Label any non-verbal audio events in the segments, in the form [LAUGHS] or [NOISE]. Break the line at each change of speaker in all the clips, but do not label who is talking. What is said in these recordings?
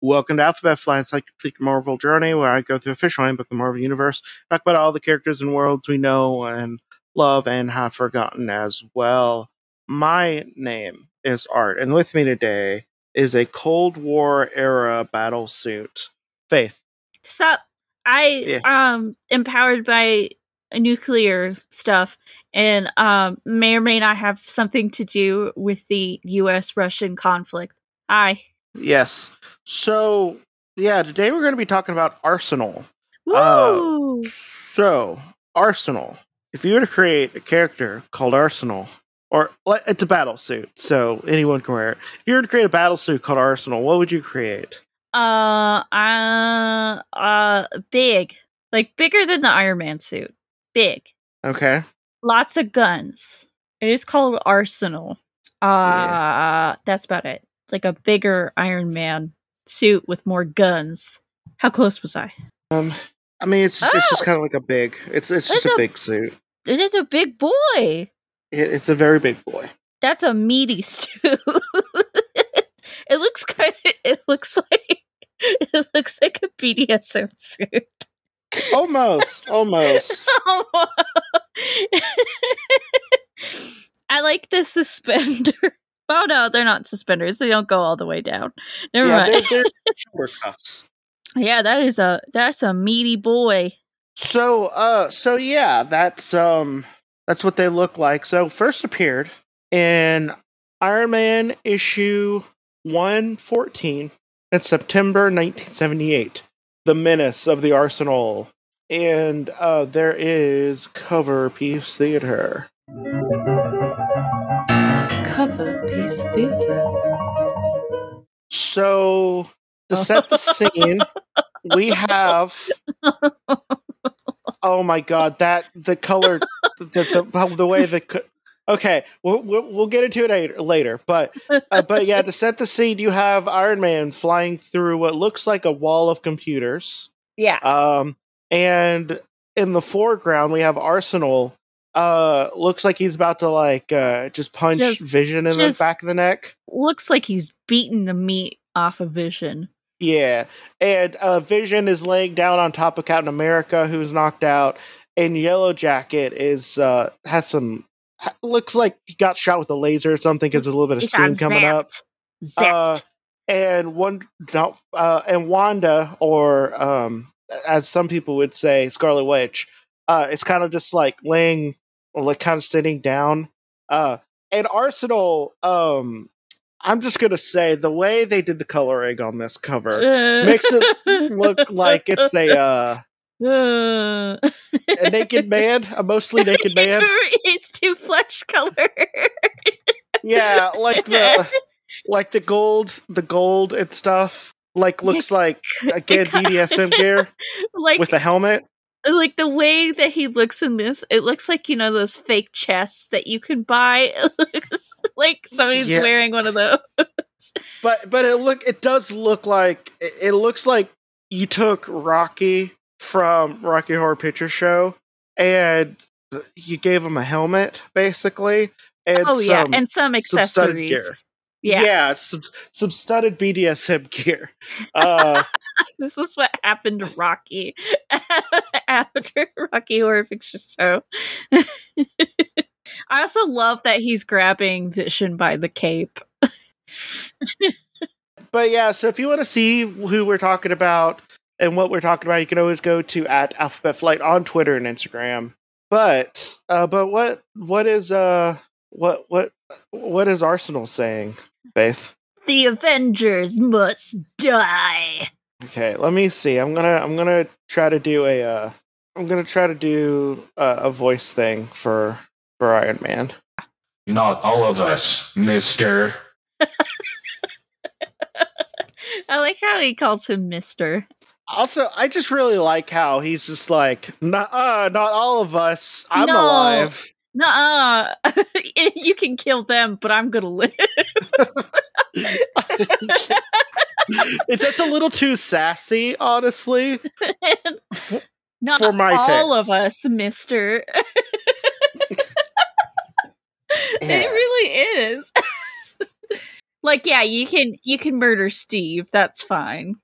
Welcome to Alphabet it's like complete Marvel journey where I go through official handbook of the Marvel Universe, talk about all the characters and worlds we know and love and have forgotten as well. My name is Art, and with me today is a Cold War era battle suit. Faith.
Sup? I um empowered by nuclear stuff and um may or may not have something to do with the US Russian conflict. Hi.
Yes. So, yeah, today we're going to be talking about Arsenal.
Woo!
So, Arsenal. If you were to create a character called Arsenal, or it's a battle suit, so anyone can wear it. If you were to create a battle suit called Arsenal, what would you create?
uh uh uh big. Like bigger than the Iron Man suit. Big.
Okay.
Lots of guns. It is called Arsenal. Uh that's about it. It's like a bigger Iron Man suit with more guns. How close was I?
Um, I mean, it's it's just
Oh!
kind of like a big. It's it's just a
a-
big suit.
It is a big boy.
It, it's a very big boy.
That's a meaty [LAUGHS] suit. it looks kind of, it looks like [LAUGHS] it looks like a BDSM suit.
Almost, almost. [LAUGHS]
I like the suspender. Oh no, they're not suspenders. They don't go all the way down. Never
yeah,
mind.
they're, they're shoulder cuffs.
Yeah, that is a that's a meaty boy.
So, uh, so yeah, that's um, that's what they look like. So, first appeared in Iron Man issue one fourteen in September nineteen seventy eight. The Menace of the Arsenal, and uh, there is cover piece theater.
Cover Piece Theatre.
So, to set the scene, we have. [LAUGHS] Oh my god, that the color, the the, the way the okay, we'll, we'll we'll get into it later, later but uh, but yeah, to set the scene, you have Iron Man flying through what looks like a wall of computers,
Yeah.
um, and in the foreground we have Arsenal. Uh, looks like he's about to like uh just punch
Just-
Vision in
just-
the back of the neck.
Looks like he's beating the meat off of Vision.
Yeah, and uh, Vision is laying down on top of Captain America, who's knocked out, and Yellow Jacket is uh has some looks like he got shot with a laser or something. Because there's a little bit of steam coming up.
zapped. Zapped.
Uh, and one, no, uh, and Wanda, or um, as some people would say, Scarlet Witch, uh, it's kind of just like laying, like kind of sitting down. Uh, and Arsenal, um, I'm just gonna say the way they did the coloring on this cover [LAUGHS] makes it look like it's a uh, a [LAUGHS] naked man, a mostly naked [LAUGHS] man.
it's too flesh color.
Yeah, like the like the gold, the gold and stuff. Like looks like again BDSM gear
like
with the helmet.
like the way that he looks in this, it looks like you know those fake chests that you can buy. It looks like somebody's
Yeah.
wearing one of those. [LAUGHS]
But but it look it does look like it, it looks like you took Rocky from Rocky Horror Picture Show and you gave him a helmet basically and
oh yeah,
some
and some
some
accessories. Yeah,
yeah, some some studded BDSM [LAUGHS] gear. Uh [LAUGHS]
this is what happened to Rocky after Rocky Horror Picture Show. I also love that he's grabbing Vision by the cape. [LAUGHS]
but yeah, so if you want to see who we're talking about and what we're talking about, you can always go to at Alphabet Flight on Twitter and Instagram. But uh, but what what is uh what what what is Arsenal saying, Faith?
The Avengers must die.
Okay, let me see. I'm gonna I'm gonna try to do a uh I'm gonna try to do a, a voice thing for for Iron Man.
Not all of us, mister. [LAUGHS]
I like how he calls him Mister.
Also, I just really like how he's just like, not uh, not all of us. I'm
No.
alive.
Nuh-uh. [LAUGHS] you can kill them, but I'm gonna live. [LAUGHS]
It- That's a little too sassy, honestly.
Not
For my
all
taste.
of us, Mister.
Yeah. [LAUGHS]
It really is. [LAUGHS] like, yeah, you can you can murder Steve. That's fine.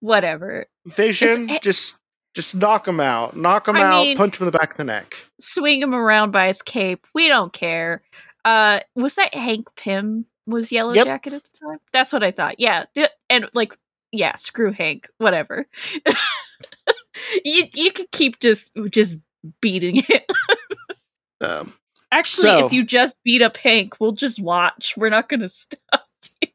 Whatever.
Vision,
It's-
just just knock him out. Knock him
I
out,
mean-
punch him in the back of the neck.
Swing him around by his cape. We don't care. Uh, was that Hank Pym was Yellow
Yep.
Jacket at the time? That's what I thought. Yeah, and like, yeah, screw Hank. Whatever. [LAUGHS] you you could keep just just beating it.
Um,
Actually,
So-
if you just beat up Hank, we'll just watch. We're not gonna [LAUGHS] stop. You.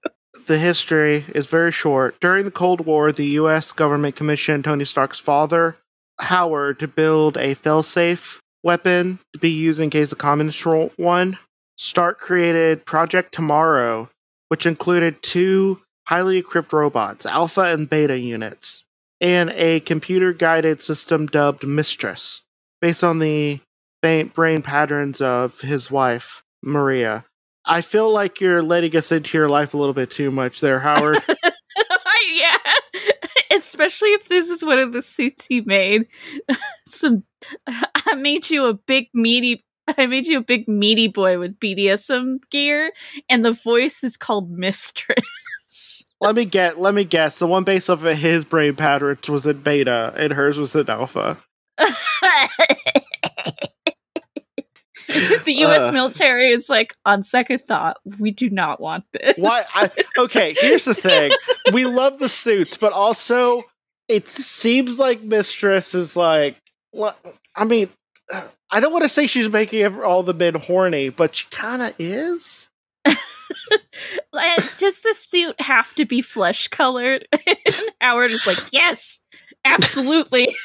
The history is very short. During the Cold War, the U.S. government commissioned Tony Stark's father, Howard, to build a failsafe weapon to be used in case the communists ro- won. Stark created Project Tomorrow, which included two highly equipped robots, Alpha and Beta units, and a computer guided system dubbed Mistress, based on the ba- brain patterns of his wife, Maria. I feel like you're letting us into your life a little bit too much there, Howard. [LAUGHS]
yeah, especially if this is one of the suits he made. [LAUGHS] Some, I made you a big meaty. I made you a big meaty boy with BDSM gear, and the voice is called Mistress. [LAUGHS]
let me get let me guess. The one based off of his brain patterns was in beta and hers was in alpha. [LAUGHS]
the U.S.
Uh.
military is like, on second thought, we do not want this.
Why I [LAUGHS] okay, here's the thing. We love the suits, but also it seems like Mistress is like I mean I don't want to say she's making all the men horny, but she kind of is. [LAUGHS]
Does the suit have to be flesh colored? Howard is like, yes, absolutely.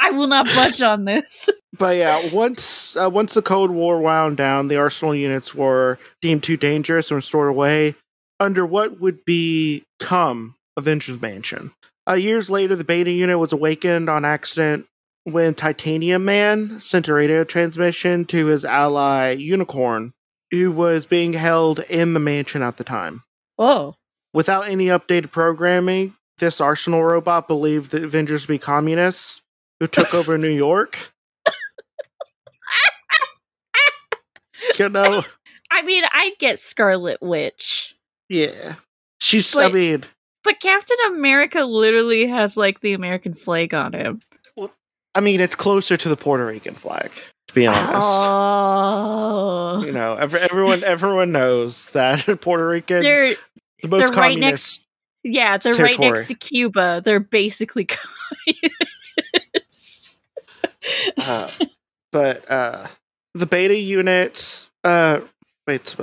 I will not budge on this. [LAUGHS]
But yeah, once uh, once the Cold War wound down, the Arsenal units were deemed too dangerous and stored away under what would become Avengers Mansion. Uh, years later, the Beta unit was awakened on accident when Titanium Man sent a radio transmission to his ally Unicorn, who was being held in the mansion at the time.
Oh.
Without any updated programming, this Arsenal robot believed the Avengers to be communists who took over New York. [LAUGHS] you know,
I mean, I'd get Scarlet Witch.
yeah. She's, I
But-
mean,
But Captain America literally has like the American flag on him.
I mean, it's closer to the Puerto Rican flag, to be honest.
Oh.
You know, ev- everyone, everyone knows that [LAUGHS] Puerto Ricans,
They're
the most
they're right
communist.
yeah, they're right next to Cuba. They're basically. [LAUGHS]
uh, but uh, the beta unit, uh, wait,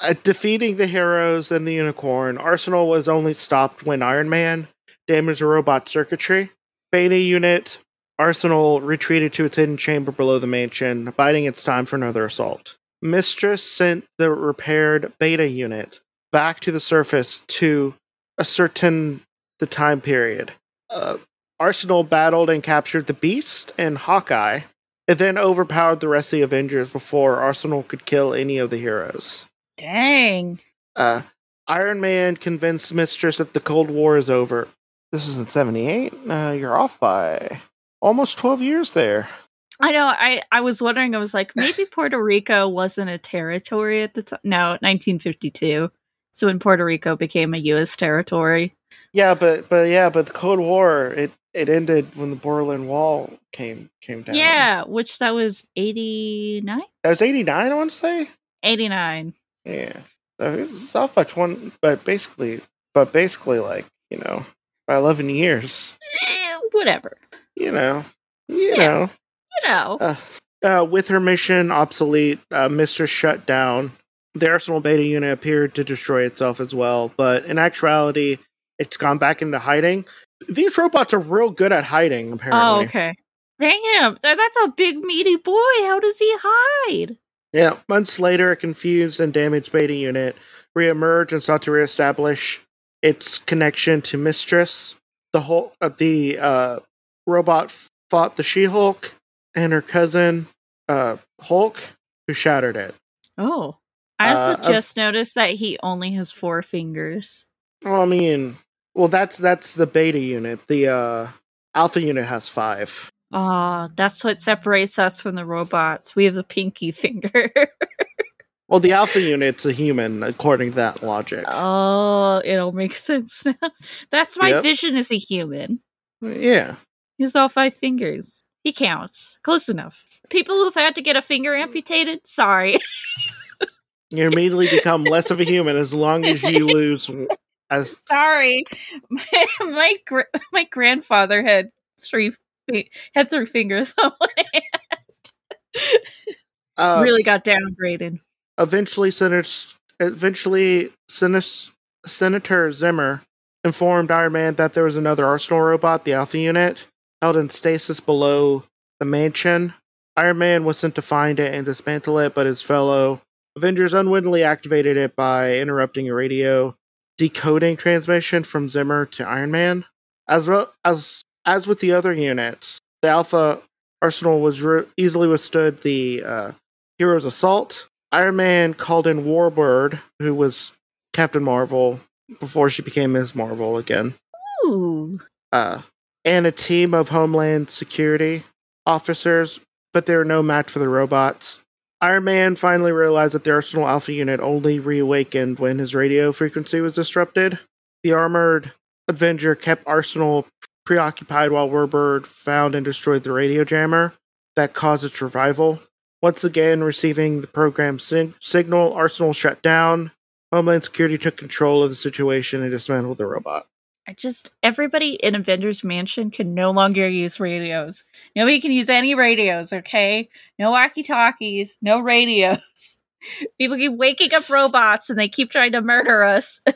uh, defeating the heroes and the unicorn, Arsenal was only stopped when Iron Man damaged the robot circuitry. Beta unit, Arsenal retreated to its hidden chamber below the mansion, biding its time for another assault. Mistress sent the repaired beta unit back to the surface to ascertain the time period. Uh, Arsenal battled and captured the Beast and Hawkeye, and then overpowered the rest of the Avengers before Arsenal could kill any of the heroes.
Dang.
Uh, Iron Man convinced Mistress that the Cold War is over. This is in 78. Uh, you're off by almost 12 years there.
I know. I I was wondering. I was like, maybe [LAUGHS] Puerto Rico wasn't a territory at the time. No, 1952. So when Puerto Rico became a U.S. territory.
Yeah, but but yeah, but the Cold War it it ended when the Berlin Wall came came down.
Yeah, which that was 89?
that was 89. I want to say.
89.
Yeah, so it's off by 20, but basically, but basically, like you know, by 11 years.
Eh, whatever.
You know, you
Yeah.
know.
You know.
Uh, uh, with her mission obsolete, uh, Mistress shut down. The Arsenal Beta unit appeared to destroy itself as well, but in actuality, it's gone back into hiding. These robots are real good at hiding, apparently.
oh, okay. Dang him. That's a big meaty boy. How does he hide?
Yeah, months later, a confused and damaged Beta unit reemerged and sought to reestablish its connection to Mistress. The whole uh, the uh, robot fought the She-Hulk and her cousin uh, Hulk who shattered it.
Oh. I also
Uh,
just noticed that he only has four fingers.
Well, I mean, well, that's that's the beta unit. The uh, alpha unit has five.
Ah, that's what separates us from the robots. We have the pinky [LAUGHS] finger.
Well, the alpha unit's a human, according to that logic.
oh, it'll make sense now. [LAUGHS] That's why
Yep.
Vision is a human.
Yeah.
He's all five fingers. He counts. Close enough. People who've had to get a finger amputated, sorry. [LAUGHS]
You immediately become less of a human as long as you lose. As
sorry. [LAUGHS] My my, gr- my grandfather had three had three fingers on one [LAUGHS] hand.
uh,
really got downgraded.
eventually, Senator eventually Senator, Senator Zimmer informed Iron Man that there was another Arsenal robot, the Alpha Unit, held in stasis below the mansion. Iron Man was sent to find it and dismantle it, but his fellow Avengers unwittingly activated it by interrupting a radio decoding transmission from Zimmer to Iron Man. As well as as with the other units, the Alpha Arsenal was re- easily withstood the uh, hero's assault. Iron Man called in Warbird, who was Captain Marvel before she became Ms. Marvel again,
Ooh.
uh, and a team of Homeland Security officers, but they were no match for the robots. Iron Man finally realized that the Arsenal Alpha unit only reawakened when his radio frequency was disrupted. The armored Avenger kept Arsenal preoccupied while Warbird found and destroyed the radio jammer that caused its revival. Once again, receiving the program's sig- signal, Arsenal shut down. Homeland Security took control of the situation and dismantled the robot.
I just everybody in Avengers Mansion can no longer use radios. Nobody can use any radios, okay? No walkie talkies, no radios. [LAUGHS] People keep waking up robots and they keep trying to murder us. [LAUGHS]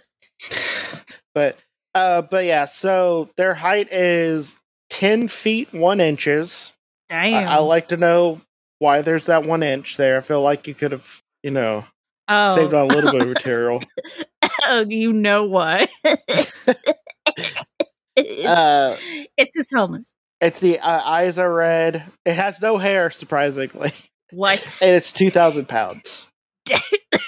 But uh but yeah, so their height is ten feet one inches. I,
Damn.
I like to know why there's that one inch there. I feel like you could have, you know,
oh.
saved on a little bit of [LAUGHS] material.
oh, you know what? It's,
Uh
it's his helmet.
it's the uh, eyes are red. It has no hair, surprisingly.
What? [LAUGHS]
And it's two thousand pounds.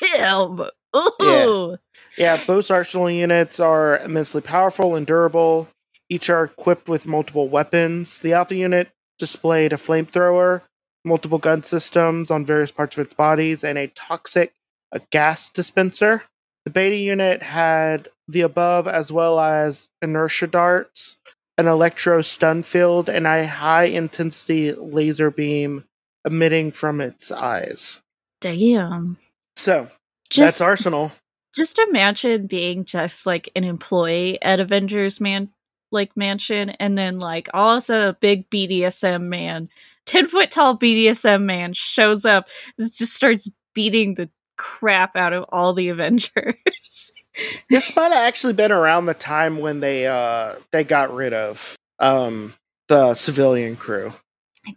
Damn. Ooh.
Yeah, both arsenal units are immensely powerful and durable. Each are equipped with multiple weapons. The Alpha unit displayed a flamethrower, multiple gun systems on various parts of its bodies, and a toxic a gas dispenser. The Beta unit had the above as well as inertia darts, an electro stun field, and a high intensity laser beam emitting from its eyes.
Damn.
So,
Just
that's Arsenal.
just imagine being just like an employee at Avengers Man like mansion and then like all of a sudden a big BDSM man, ten foot tall BDSM man shows up and just starts beating the crap out of all the Avengers. [LAUGHS]
this might have actually been around the time when they uh they got rid of um the civilian crew.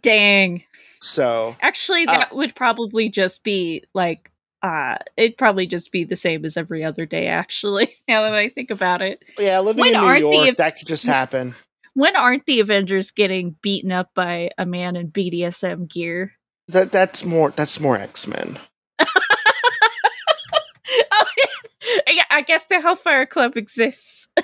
Dang.
So
Actually
Uh,
that would probably just be like uh it'd probably just be the same as every other day actually [LAUGHS] now that I think about it.
yeah, living
When
in New York, that could just happen.
When aren't the Avengers getting beaten up by a man in BDSM gear?
That that's more that's more X Men.
oh, yeah. I guess the Hellfire Club exists. [LAUGHS]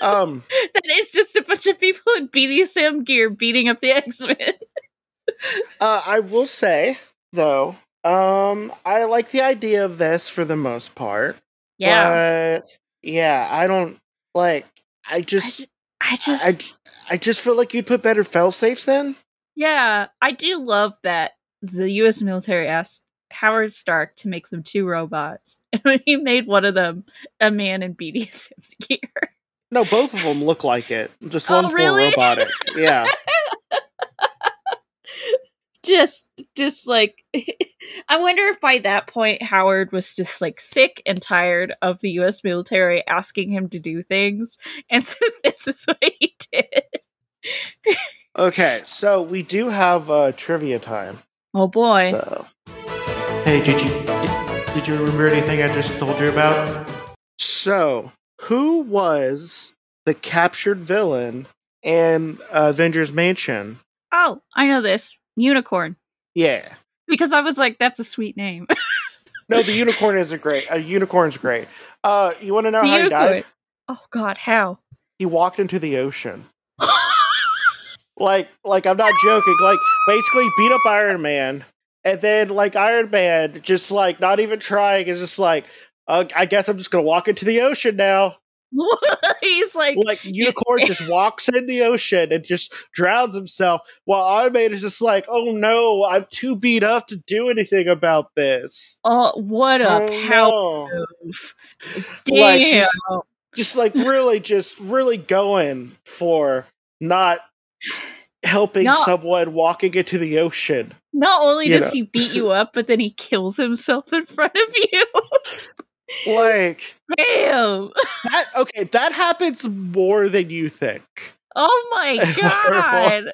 Um,
that is just a bunch of people in BDSM gear beating up the X Men. [LAUGHS]
uh, I will say though, um, I like the idea of this for the most part.
Yeah,
but yeah, I don't like. I
I,
just,
ju- I just,
I, I just feel like you'd put better fail safes in.
yeah, I do love that the U.S. military asked Howard Stark to make them two robots, [LAUGHS] and he made one of them a man in BDSM [LAUGHS] gear.
No, both of them look like it. Just
Oh,
one's
really?
more robotic. Yeah. [LAUGHS]
just just like i wonder if by that point howard was just like sick and tired of the us military asking him to do things and so this is what he did
Okay, so we do have uh, trivia time.
oh boy
So, hey, did you did, did you remember anything I just told you about? So, who was the captured villain in uh, Avengers Mansion?
oh i know this unicorn
Yeah,
because I was like, that's a sweet name. [LAUGHS]
no, the unicorn is a great. A unicorn's great. Uh, you want to know
The
how he died?
Oh God, how?
He walked into the ocean. [LAUGHS] Like, like I'm not joking. Like, basically beat up Iron Man, and then like Iron Man, just like not even trying, is just like, uh, I guess I'm just gonna walk into the ocean now. [LAUGHS]
He's like,
Like, unicorn [LAUGHS] just walks in the ocean and just drowns himself, while Iron Man is just like, oh no, I'm too beat up to do anything about this.
oh, what a
Oh,
power
no.
move!
Like,
Damn.
just- just like really just really going for not helping
No.
someone walking into the ocean
Not only does
know.
he beat you up, but then he kills himself in front of you. [LAUGHS]
like
Damn!
that okay that happens more than you think
Oh my [LAUGHS] god!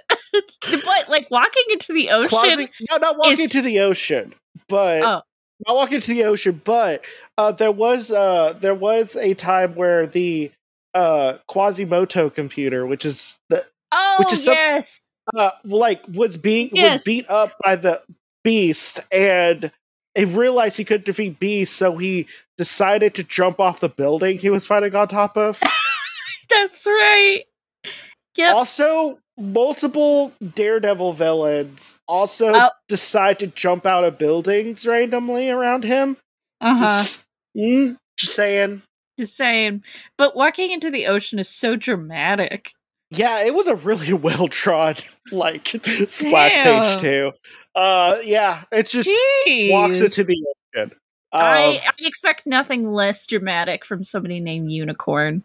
[LAUGHS] but like walking into the ocean.
Quasi- no not walking
is-
to the ocean but
Oh.
not walking into the ocean but uh there was uh there was a time where the uh Quasimodo computer which is the
oh
which is
yes.
uh like was being
Yes.
was beat up by the beast and he realized he couldn't defeat beast so he decided to jump off the building he was fighting on top of [LAUGHS]
That's right. Yep.
also multiple daredevil villains also
Oh.
decide to jump out of buildings randomly around him
Uh huh.
just, mm, just saying
Just saying. But walking into the ocean is so dramatic.
Yeah it was a really [LAUGHS] well drawn like splash page too uh yeah it just
Jeez.
walks into the ocean
I,
Um,
I expect nothing less dramatic from somebody named Unicorn.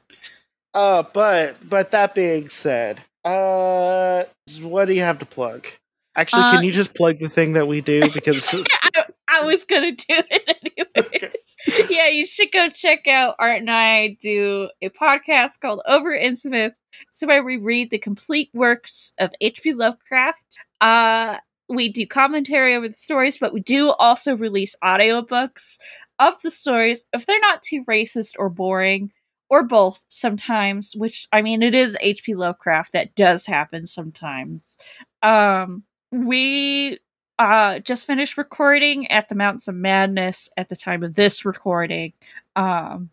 Uh, but but that being said, uh, what do you have to plug? Actually,
Uh,
can you just plug the thing that we do [LAUGHS] because
I, I was gonna do it [LAUGHS] anyways. [LAUGHS] Yeah, you should go check out Art and I do a podcast called Over Innsmouth. It's where we read the complete works of H.P. Lovecraft. Uh we do commentary over the stories, but we do also release audiobooks of the stories if they're not too racist or boring. Or both sometimes, which I mean it is H.P. Lovecraft that does happen sometimes. Um we uh just finished recording at the Mountains of Madness at the time of this recording. Um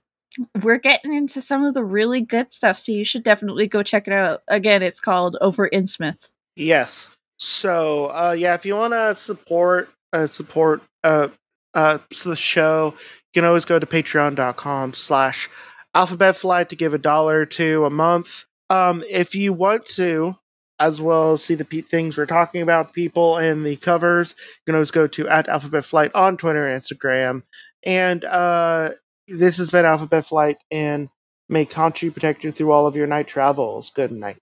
we're getting into some of the really good stuff, so you should definitely go check it out. Again, it's called Over Innsmouth.
yes. So uh, yeah, if you want to support uh, support uh uh the show, you can always go to patreon.com slash alphabet flight to give a dollar to a month. Um, if you want to, as well see the pe- things we're talking about, people and the covers, you can always go to at alphabet flight on Twitter and Instagram. And uh, this has been Alphabet Flight, and may Conchi protect you through all of your night travels. Good night.